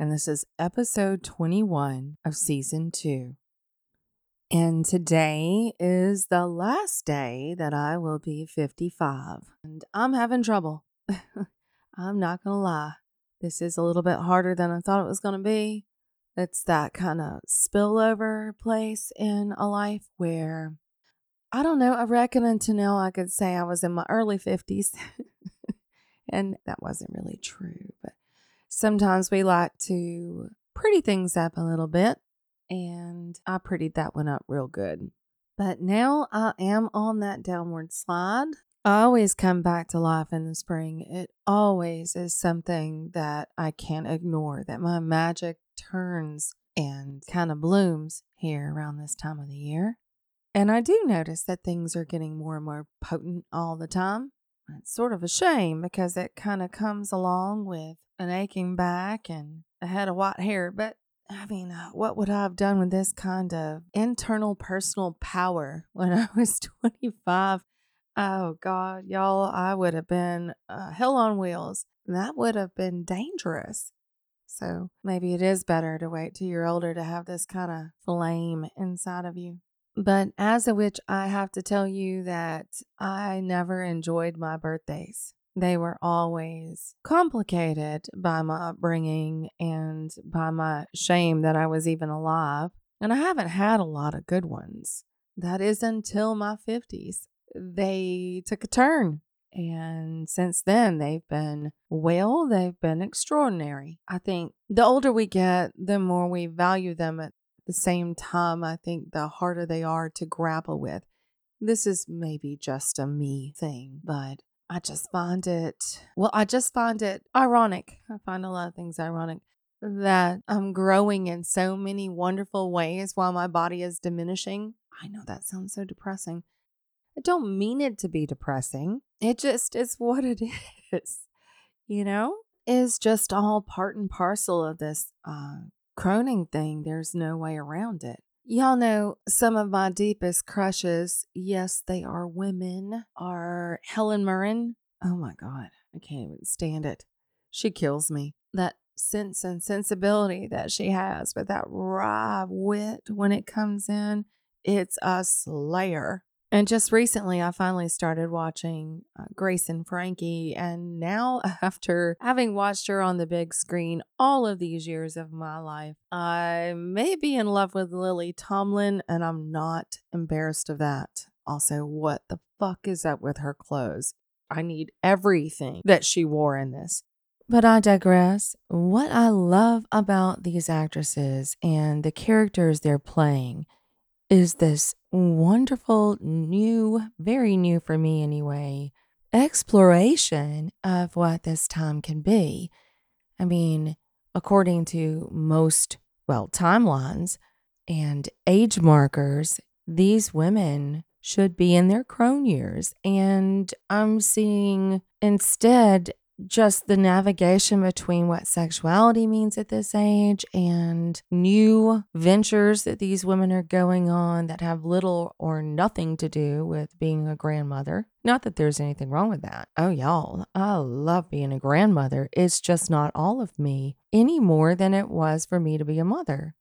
and this is episode 21 of season 2. And today is the last day that I will be 55, and I'm having trouble. I'm not gonna lie, this is a little bit harder than I thought it was gonna be. It's that kind of spillover place in a life where I don't know, I reckon until now I could say I was in my early 50s. And that wasn't really true. But sometimes we like to pretty things up a little bit. And I prettied that one up real good. But now I am on that downward slide. I always come back to life in the spring. It always is something that I can't ignore, that my magic turns and kind of blooms here around this time of the year. And I do notice that things are getting more and more potent all the time. It's sort of a shame because it kind of comes along with an aching back and a head of white hair. But I mean, uh, what would I have done with this kind of internal personal power when I was 25? Oh, God, y'all, I would have been uh, hell on wheels. That would have been dangerous. So maybe it is better to wait till you're older to have this kind of flame inside of you. But as a witch, I have to tell you that I never enjoyed my birthdays. They were always complicated by my upbringing and by my shame that I was even alive. And I haven't had a lot of good ones. That is until my 50s. They took a turn. And since then, they've been, well, they've been extraordinary. I think the older we get, the more we value them at the same time, I think the harder they are to grapple with. This is maybe just a me thing, but I just find it, well, I just find it ironic. I find a lot of things ironic that I'm growing in so many wonderful ways while my body is diminishing. I know that sounds so depressing. I don't mean it to be depressing. It just is what it is, you know? Is just all part and parcel of this uh, croning thing, there's no way around it. Y'all know some of my deepest crushes, yes, they are women, are Helen Mirren. Oh my God, I can't even stand it. She kills me. That sense and sensibility that she has, but that raw wit when it comes in, it's a slayer. And just recently, I finally started watching uh, Grace and Frankie. And now, after having watched her on the big screen all of these years of my life, I may be in love with Lily Tomlin, and I'm not embarrassed of that. Also, what the fuck is up with her clothes? I need everything that she wore in this. But I digress. What I love about these actresses and the characters they're playing is this wonderful, new, very new for me anyway, exploration of what this time can be. I mean, according to most, well, timelines and age markers, these women should be in their crone years. And I'm seeing instead just the navigation between what sexuality means at this age and new ventures that these women are going on that have little or nothing to do with being a grandmother. Not that there's anything wrong with that. Oh, y'all, I love being a grandmother. It's just not all of me any more than it was for me to be a mother.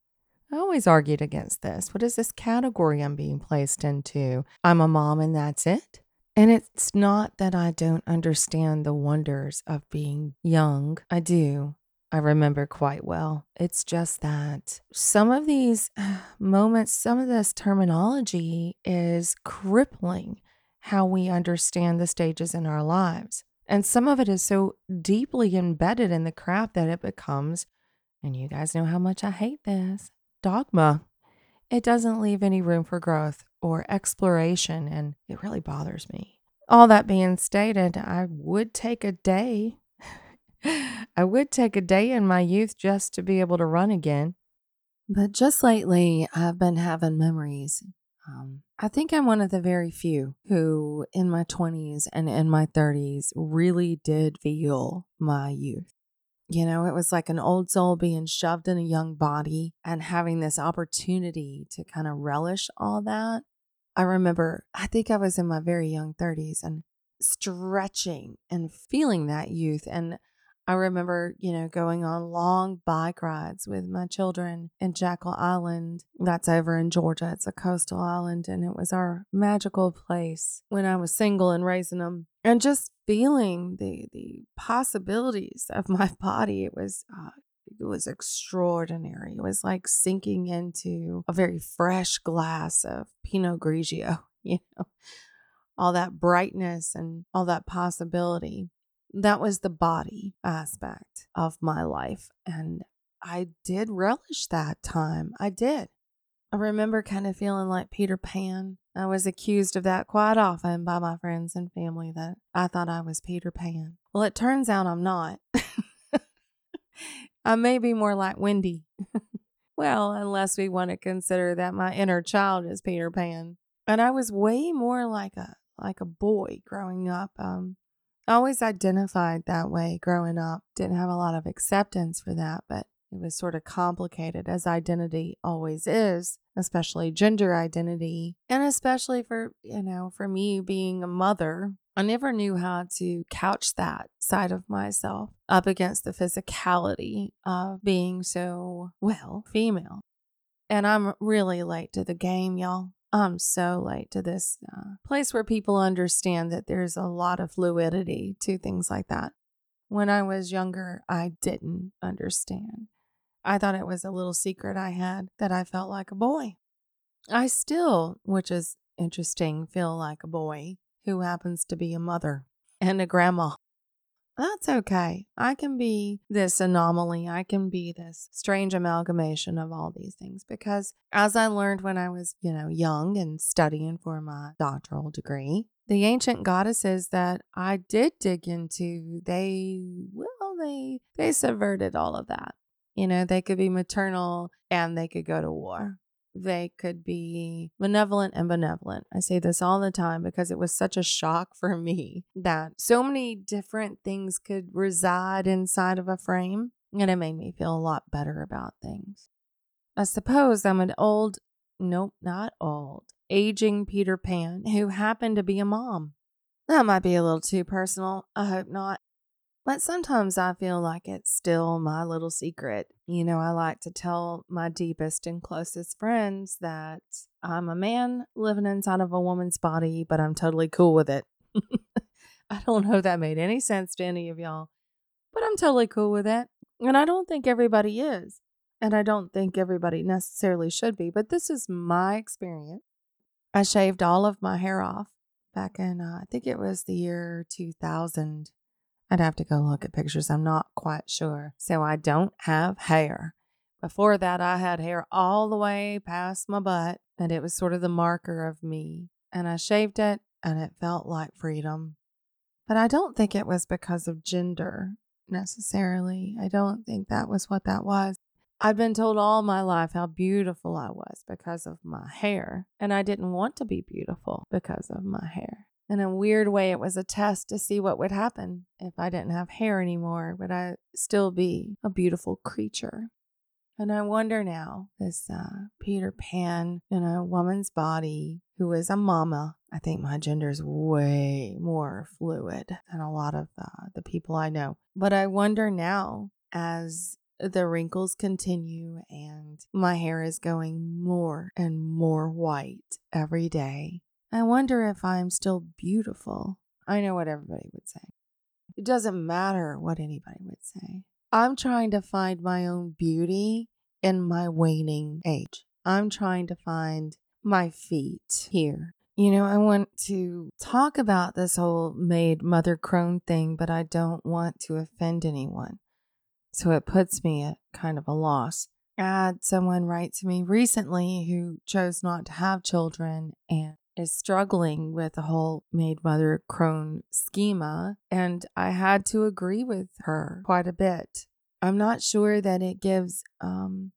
I always argued against this. What is this category I'm being placed into? I'm a mom and that's it. And it's not that I don't understand the wonders of being young. I do. I remember quite well. It's just that some of these moments, some of this terminology is crippling how we understand the stages in our lives. And some of it is so deeply embedded in the craft that it becomes, and you guys know how much I hate this dogma. It doesn't leave any room for growth or exploration, and it really bothers me. All that being stated, I would take a day. I would take a day in my youth just to be able to run again. But just lately, I've been having memories. Um, I think I'm one of the very few who, in my 20s and in my 30s, really did feel my youth. You know, it was like an old soul being shoved in a young body and having this opportunity to kind of relish all that. I remember, I think I was in my very young 30s and stretching and feeling that youth. And I remember, you know, going on long bike rides with my children in Jekyll Island. That's over in Georgia. It's a coastal island, and it was our magical place when I was single and raising them. And just feeling the the possibilities of my body, it was uh, it was extraordinary. It was like sinking into a very fresh glass of Pinot Grigio, you know, all that brightness and all that possibility. That was the body aspect of my life. And I did relish that time. I did. I remember kind of feeling like Peter Pan. I was accused of that quite often by my friends and family that I thought I was Peter Pan. Well, it turns out I'm not. I may be more like Wendy. well, unless we want to consider that my inner child is Peter Pan. And I was way more like a like a boy growing up. Um, Always identified that way growing up. Didn't have a lot of acceptance for that, but it was sort of complicated as identity always is, especially gender identity. And especially for, you know, for me being a mother, I never knew how to couch that side of myself up against the physicality of being so, well, female. And I'm really late to the game, y'all. I'm so late to this uh, place where people understand that there's a lot of fluidity to things like that. When I was younger, I didn't understand. I thought it was a little secret I had that I felt like a boy. I still, which is interesting, feel like a boy who happens to be a mother and a grandma that's okay. I can be this anomaly. I can be this strange amalgamation of all these things because as I learned when I was, you know, young and studying for my doctoral degree, the ancient goddesses that I did dig into, they well, they they subverted all of that. You know, they could be maternal and they could go to war they could be benevolent and benevolent. I say this all the time because it was such a shock for me that so many different things could reside inside of a frame, and it made me feel a lot better about things. I suppose I'm an old, nope, not old, aging Peter Pan who happened to be a mom. That might be a little too personal. I hope not. But sometimes I feel like it's still my little secret. You know, I like to tell my deepest and closest friends that I'm a man living inside of a woman's body, but I'm totally cool with it. I don't know if that made any sense to any of y'all, but I'm totally cool with it. And I don't think everybody is. And I don't think everybody necessarily should be, but this is my experience. I shaved all of my hair off back in, uh, I think it was the year 2000 I'd have to go look at pictures. I'm not quite sure. So I don't have hair. Before that, I had hair all the way past my butt, and it was sort of the marker of me. And I shaved it, and it felt like freedom. But I don't think it was because of gender necessarily. I don't think that was what that was. I'd been told all my life how beautiful I was because of my hair, and I didn't want to be beautiful because of my hair in a weird way, it was a test to see what would happen if I didn't have hair anymore. Would I still be a beautiful creature? And I wonder now, this uh, Peter Pan in a woman's body who is a mama. I think my gender is way more fluid than a lot of uh, the people I know. But I wonder now, as the wrinkles continue and my hair is going more and more white every day, I wonder if I'm still beautiful. I know what everybody would say. It doesn't matter what anybody would say. I'm trying to find my own beauty in my waning age. I'm trying to find my feet here. You know, I want to talk about this whole maid mother crone thing, but I don't want to offend anyone. So it puts me at kind of a loss. I had someone write to me recently who chose not to have children and is struggling with the whole maid mother crone schema, and I had to agree with her quite a bit. I'm not sure that it gives um,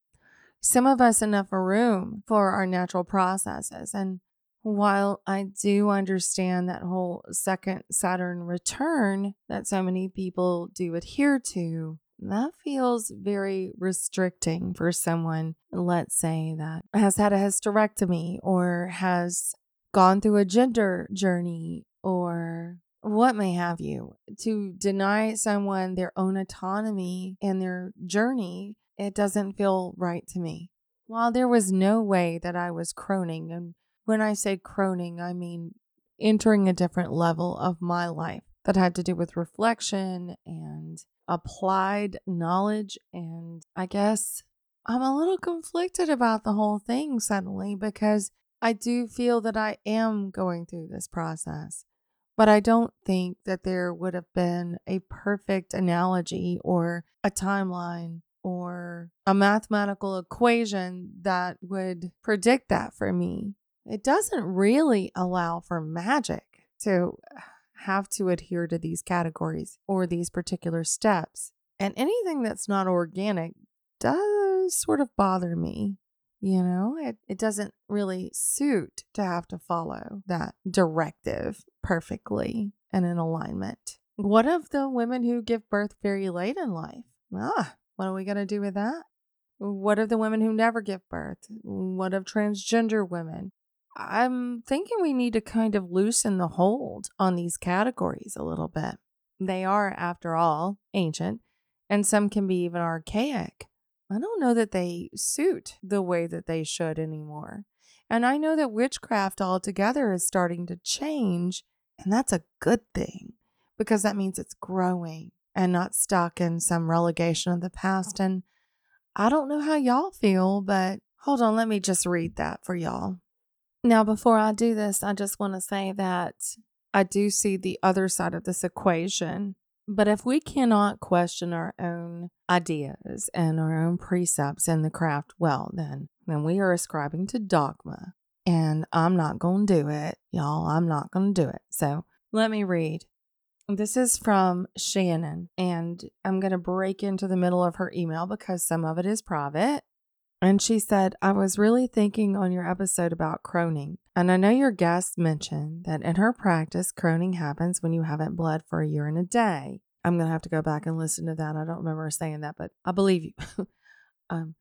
some of us enough room for our natural processes. And while I do understand that whole second Saturn return that so many people do adhere to, that feels very restricting for someone, let's say, that has had a hysterectomy or has gone through a gender journey or what may have you. To deny someone their own autonomy and their journey, it doesn't feel right to me. While there was no way that I was croning, and when I say croning, I mean entering a different level of my life that had to do with reflection and applied knowledge. And I guess I'm a little conflicted about the whole thing suddenly because I do feel that I am going through this process. But I don't think that there would have been a perfect analogy or a timeline or a mathematical equation that would predict that for me. It doesn't really allow for magic to have to adhere to these categories or these particular steps. And anything that's not organic does sort of bother me. You know, it, it doesn't really suit to have to follow that directive perfectly and in alignment. What of the women who give birth very late in life? Ah, what are we going to do with that? What of the women who never give birth? What of transgender women? I'm thinking we need to kind of loosen the hold on these categories a little bit. They are, after all, ancient, and some can be even archaic. I don't know that they suit the way that they should anymore. And I know that witchcraft altogether is starting to change, and that's a good thing because that means it's growing and not stuck in some relegation of the past. And I don't know how y'all feel, but hold on, let me just read that for y'all. Now, before I do this, I just want to say that I do see the other side of this equation. But if we cannot question our own ideas and our own precepts in the craft well, then then we are ascribing to dogma. And I'm not going to do it, y'all. I'm not going to do it. So let me read. This is from Shannon, and I'm going to break into the middle of her email because some of it is private. And she said, I was really thinking on your episode about croning. And I know your guest mentioned that in her practice, croning happens when you haven't bled for a year and a day. I'm going to have to go back and listen to that. I don't remember saying that, but I believe you. um,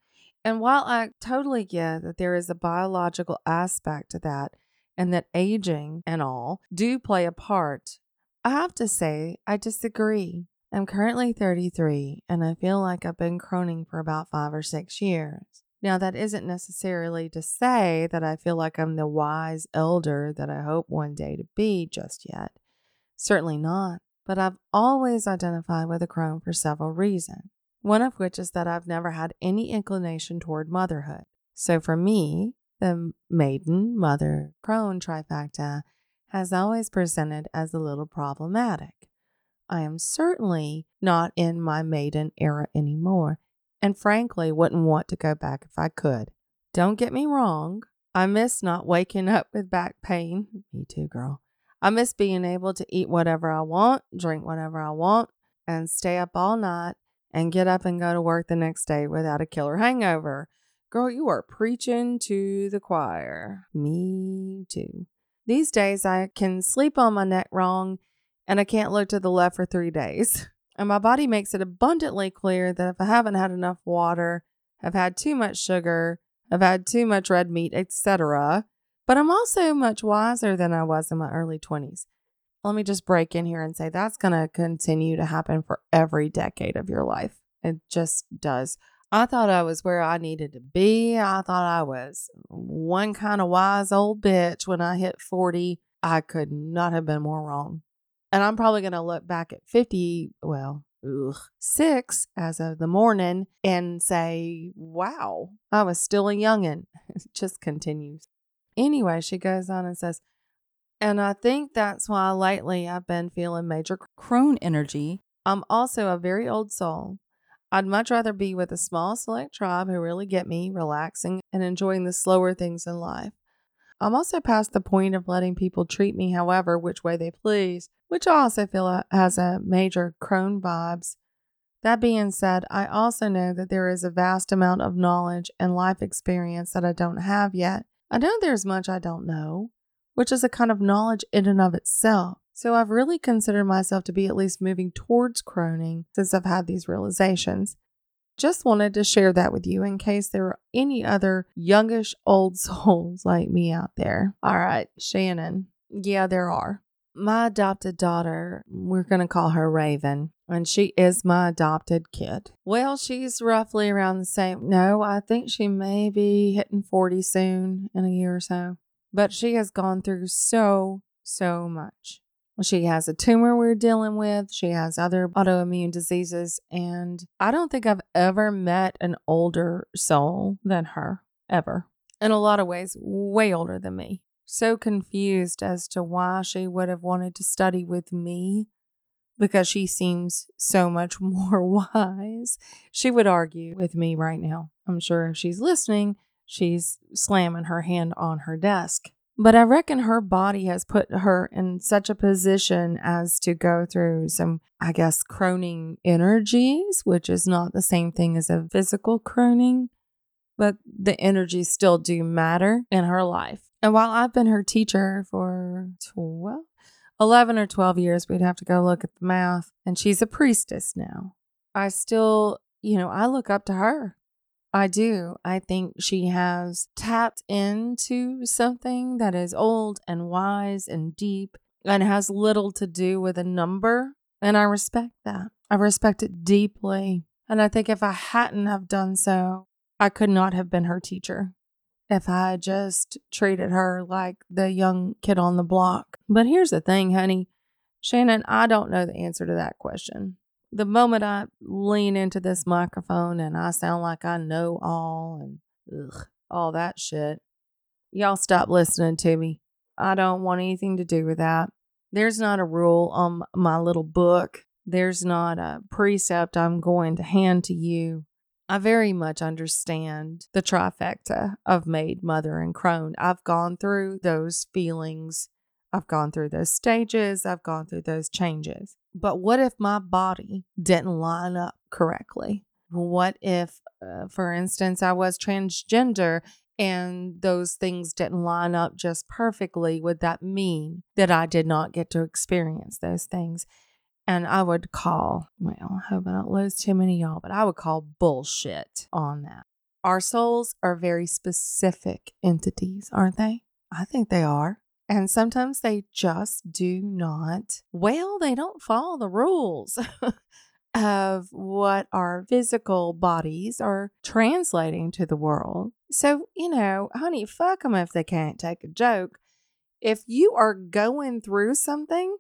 and while I totally get that there is a biological aspect to that and that aging and all do play a part, I have to say I disagree. I'm currently 33 and I feel like I've been croning for about five or six years. Now, that isn't necessarily to say that I feel like I'm the wise elder that I hope one day to be just yet. Certainly not. But I've always identified with a crone for several reasons. One of which is that I've never had any inclination toward motherhood. So for me, the maiden, mother, crone trifecta has always presented as a little problematic. I am certainly not in my maiden era anymore, and frankly wouldn't want to go back if I could. Don't get me wrong, I miss not waking up with back pain. Me too, girl. I miss being able to eat whatever I want, drink whatever I want, and stay up all night and get up and go to work the next day without a killer hangover. Girl, you are preaching to the choir. Me too. These days, I can sleep on my neck wrong and I can't look to the left for three days. And my body makes it abundantly clear that if I haven't had enough water, I've had too much sugar, I've had too much red meat, etc. But I'm also much wiser than I was in my early 20s. Let me just break in here and say that's going to continue to happen for every decade of your life. It just does. I thought I was where I needed to be. I thought I was one kind of wise old bitch when I hit 40. I could not have been more wrong. And I'm probably going to look back at 50, well, ugh, six as of the morning and say, wow, I was still a youngin'. It just continues. Anyway, she goes on and says, and I think that's why lately I've been feeling major crone energy. I'm also a very old soul. I'd much rather be with a small select tribe who really get me, relaxing and enjoying the slower things in life. I'm also past the point of letting people treat me however which way they please, which I also feel uh, has a major crone vibes. That being said, I also know that there is a vast amount of knowledge and life experience that I don't have yet. I know there's much I don't know, which is a kind of knowledge in and of itself. So I've really considered myself to be at least moving towards croning since I've had these realizations. Just wanted to share that with you in case there are any other youngish old souls like me out there. All right, Shannon. Yeah, there are. My adopted daughter, we're going to call her Raven, and she is my adopted kid. Well, she's roughly around the same. No, I think she may be hitting 40 soon in a year or so. But she has gone through so, so much. She has a tumor we're dealing with. She has other autoimmune diseases. And I don't think I've ever met an older soul than her, ever. In a lot of ways, way older than me. So confused as to why she would have wanted to study with me because she seems so much more wise. She would argue with me right now. I'm sure if she's listening, she's slamming her hand on her desk. But I reckon her body has put her in such a position as to go through some, I guess, croning energies, which is not the same thing as a physical croning, but the energies still do matter in her life. And while I've been her teacher for 12, 11 or 12 years, we'd have to go look at the math, and she's a priestess now. I still, you know, I look up to her. I do. I think she has tapped into something that is old and wise and deep and has little to do with a number. And I respect that. I respect it deeply. And I think if I hadn't have done so, I could not have been her teacher if I just treated her like the young kid on the block. But here's the thing, honey. Shannon, I don't know the answer to that question the moment I lean into this microphone and I sound like I know all and ugh, all that shit, y'all stop listening to me. I don't want anything to do with that. There's not a rule on my little book. There's not a precept I'm going to hand to you. I very much understand the trifecta of maid, mother, and crone. I've gone through those feelings. I've gone through those stages. I've gone through those changes. But what if my body didn't line up correctly? What if, uh, for instance, I was transgender and those things didn't line up just perfectly? Would that mean that I did not get to experience those things? And I would call, well, I hope I don't lose too many y'all, but I would call bullshit on that. Our souls are very specific entities, aren't they? I think they are. And sometimes they just do not, well, they don't follow the rules of what our physical bodies are translating to the world. So, you know, honey, fuck them if they can't take a joke. If you are going through something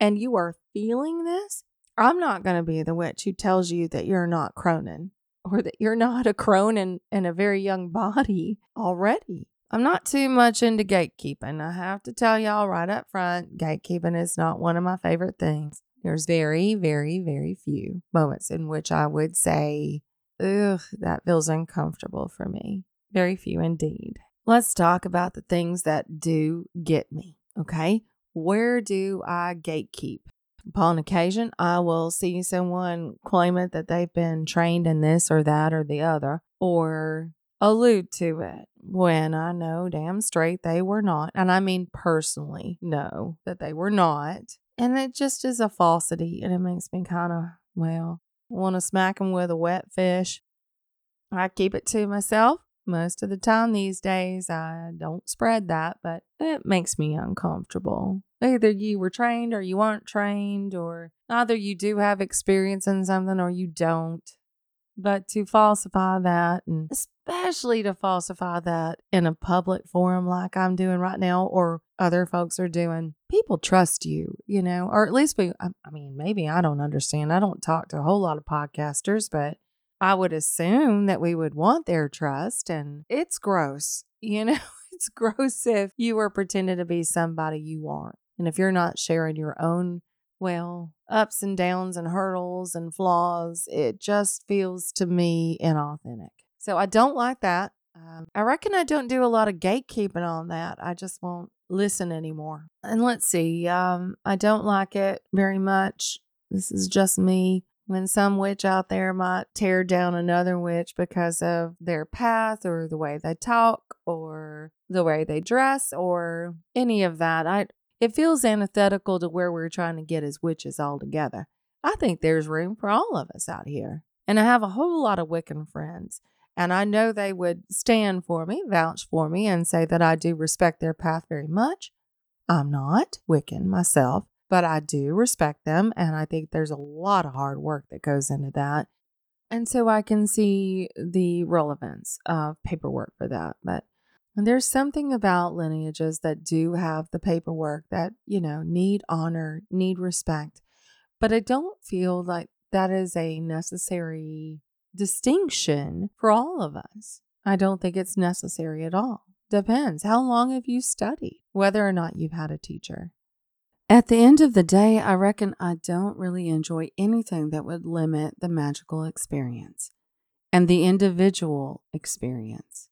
and you are feeling this, I'm not going to be the witch who tells you that you're not croning or that you're not a crone in, in a very young body already. I'm not too much into gatekeeping. I have to tell y'all right up front, gatekeeping is not one of my favorite things. There's very, very, very few moments in which I would say, ugh, that feels uncomfortable for me. Very few indeed. Let's talk about the things that do get me, okay? Where do I gatekeep? Upon occasion, I will see someone claim that they've been trained in this or that or the other, or allude to it when I know damn straight they were not. And I mean personally know that they were not. And it just is a falsity. And it makes me kind of, well, want to smack them with a wet fish. I keep it to myself. Most of the time these days, I don't spread that, but it makes me uncomfortable. Either you were trained or you weren't trained, or either you do have experience in something or you don't. But to falsify that, and especially to falsify that in a public forum like I'm doing right now, or other folks are doing, people trust you, you know, or at least we, I mean, maybe I don't understand. I don't talk to a whole lot of podcasters, but I would assume that we would want their trust. And it's gross, you know, it's gross if you were pretending to be somebody you aren't. And if you're not sharing your own well, ups and downs and hurdles and flaws. It just feels to me inauthentic. So I don't like that. Um, I reckon I don't do a lot of gatekeeping on that. I just won't listen anymore. And let's see, um, I don't like it very much. This is just me when some witch out there might tear down another witch because of their path or the way they talk or the way they dress or any of that. I it feels antithetical to where we're trying to get as witches all together. I think there's room for all of us out here. And I have a whole lot of Wiccan friends. And I know they would stand for me, vouch for me, and say that I do respect their path very much. I'm not Wiccan myself, but I do respect them. And I think there's a lot of hard work that goes into that. And so I can see the relevance of paperwork for that. But there's something about lineages that do have the paperwork that, you know, need honor, need respect. But I don't feel like that is a necessary distinction for all of us. I don't think it's necessary at all. Depends. How long have you studied? Whether or not you've had a teacher. At the end of the day, I reckon I don't really enjoy anything that would limit the magical experience and the individual experience.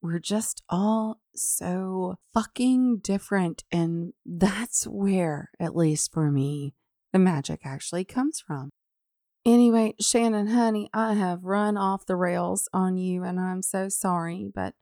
We're just all so fucking different. And that's where, at least for me, the magic actually comes from. Anyway, Shannon, honey, I have run off the rails on you, and I'm so sorry, but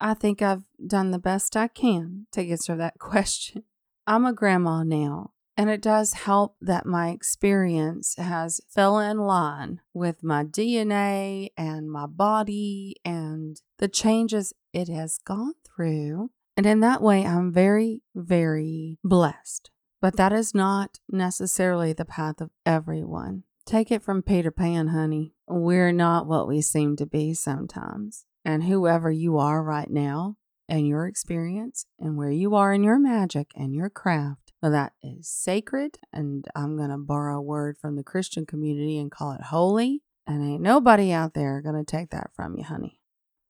I think I've done the best I can to answer that question. I'm a grandma now, and it does help that my experience has fell in line with my DNA and my body and the changes it has gone through. And in that way, I'm very, very blessed. But that is not necessarily the path of everyone. Take it from Peter Pan, honey. We're not what we seem to be sometimes. And whoever you are right now, and your experience, and where you are in your magic and your craft, well, that is sacred. And I'm going to borrow a word from the Christian community and call it holy. And ain't nobody out there going to take that from you, honey.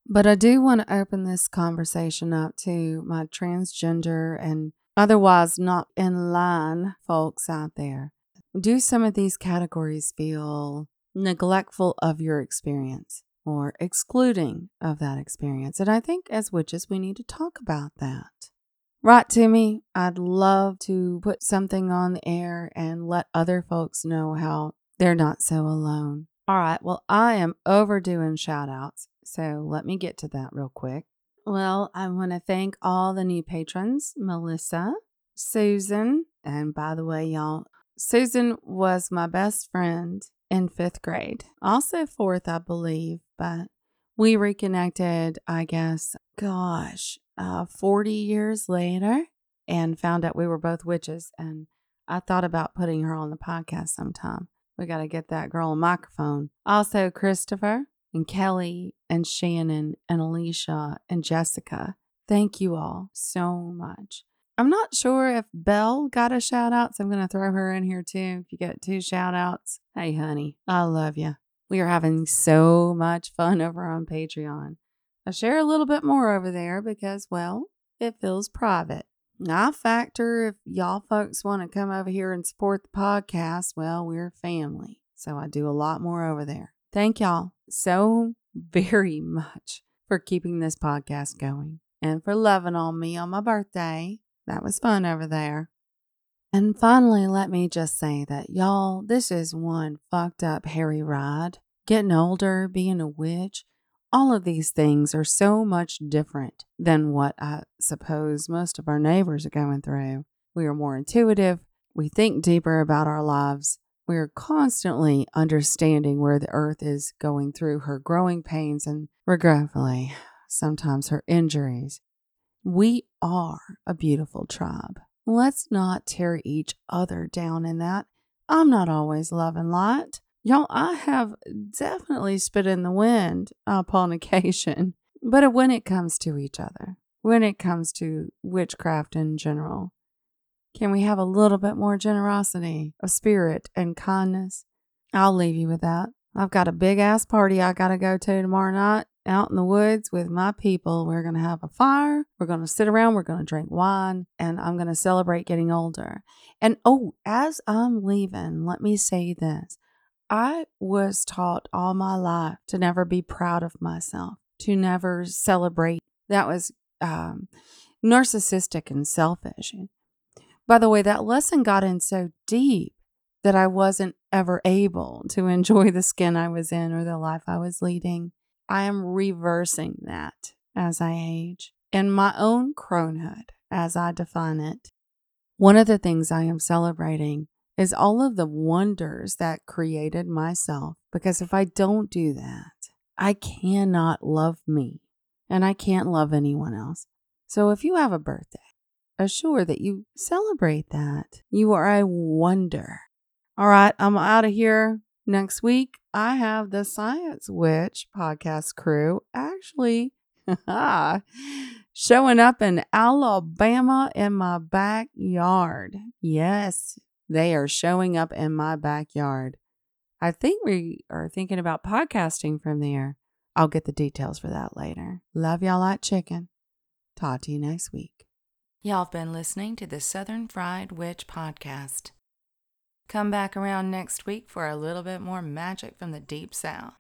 But I do want to open this conversation up to my transgender and otherwise not in line folks out there. Do some of these categories feel neglectful of your experience or excluding of that experience? And I think as witches, we need to talk about that. Write to me. I'd love to put something on the air and let other folks know how they're not so alone. All right, well, I am overdoing shout outs, so let me get to that real quick. Well, I want to thank all the new patrons Melissa, Susan, and by the way, y'all, Susan was my best friend in fifth grade, also fourth, I believe, but we reconnected, I guess, gosh, uh, 40 years later and found out we were both witches. And I thought about putting her on the podcast sometime. We got to get that girl a microphone. Also, Christopher and Kelly and Shannon and Alicia and Jessica. Thank you all so much. I'm not sure if Belle got a shout out, so I'm going to throw her in here too. If you get two shout outs, hey, honey, I love you. We are having so much fun over on Patreon. I share a little bit more over there because, well, it feels private. I factor if y'all folks want to come over here and support the podcast, well, we're family. So I do a lot more over there. Thank y'all so very much for keeping this podcast going and for loving on me on my birthday. That was fun over there. And finally, let me just say that, y'all, this is one fucked up hairy ride. Getting older, being a witch, all of these things are so much different than what I suppose most of our neighbors are going through. We are more intuitive, we think deeper about our lives, we are constantly understanding where the earth is going through her growing pains and, regretfully, sometimes her injuries. We are a beautiful tribe. Let's not tear each other down in that. I'm not always love and light. Y'all, I have definitely spit in the wind upon occasion. But when it comes to each other, when it comes to witchcraft in general, can we have a little bit more generosity of spirit and kindness? I'll leave you with that. I've got a big ass party I got to go to tomorrow night out in the woods with my people. We're going to have a fire. We're going to sit around. We're going to drink wine. And I'm going to celebrate getting older. And oh, as I'm leaving, let me say this I was taught all my life to never be proud of myself, to never celebrate. That was um, narcissistic and selfish. By the way, that lesson got in so deep that I wasn't ever able to enjoy the skin I was in or the life I was leading. I am reversing that as I age in my own cronehood, as I define it. One of the things I am celebrating is all of the wonders that created myself, because if I don't do that, I cannot love me and I can't love anyone else. So if you have a birthday, assure that you celebrate that. You are a wonder. All right, I'm out of here. Next week, I have the Science Witch podcast crew actually showing up in Alabama in my backyard. Yes, they are showing up in my backyard. I think we are thinking about podcasting from there. I'll get the details for that later. Love y'all like chicken. Talk to you next week. Y'all have been listening to the Southern Fried Witch podcast. Come back around next week for a little bit more magic from the Deep South.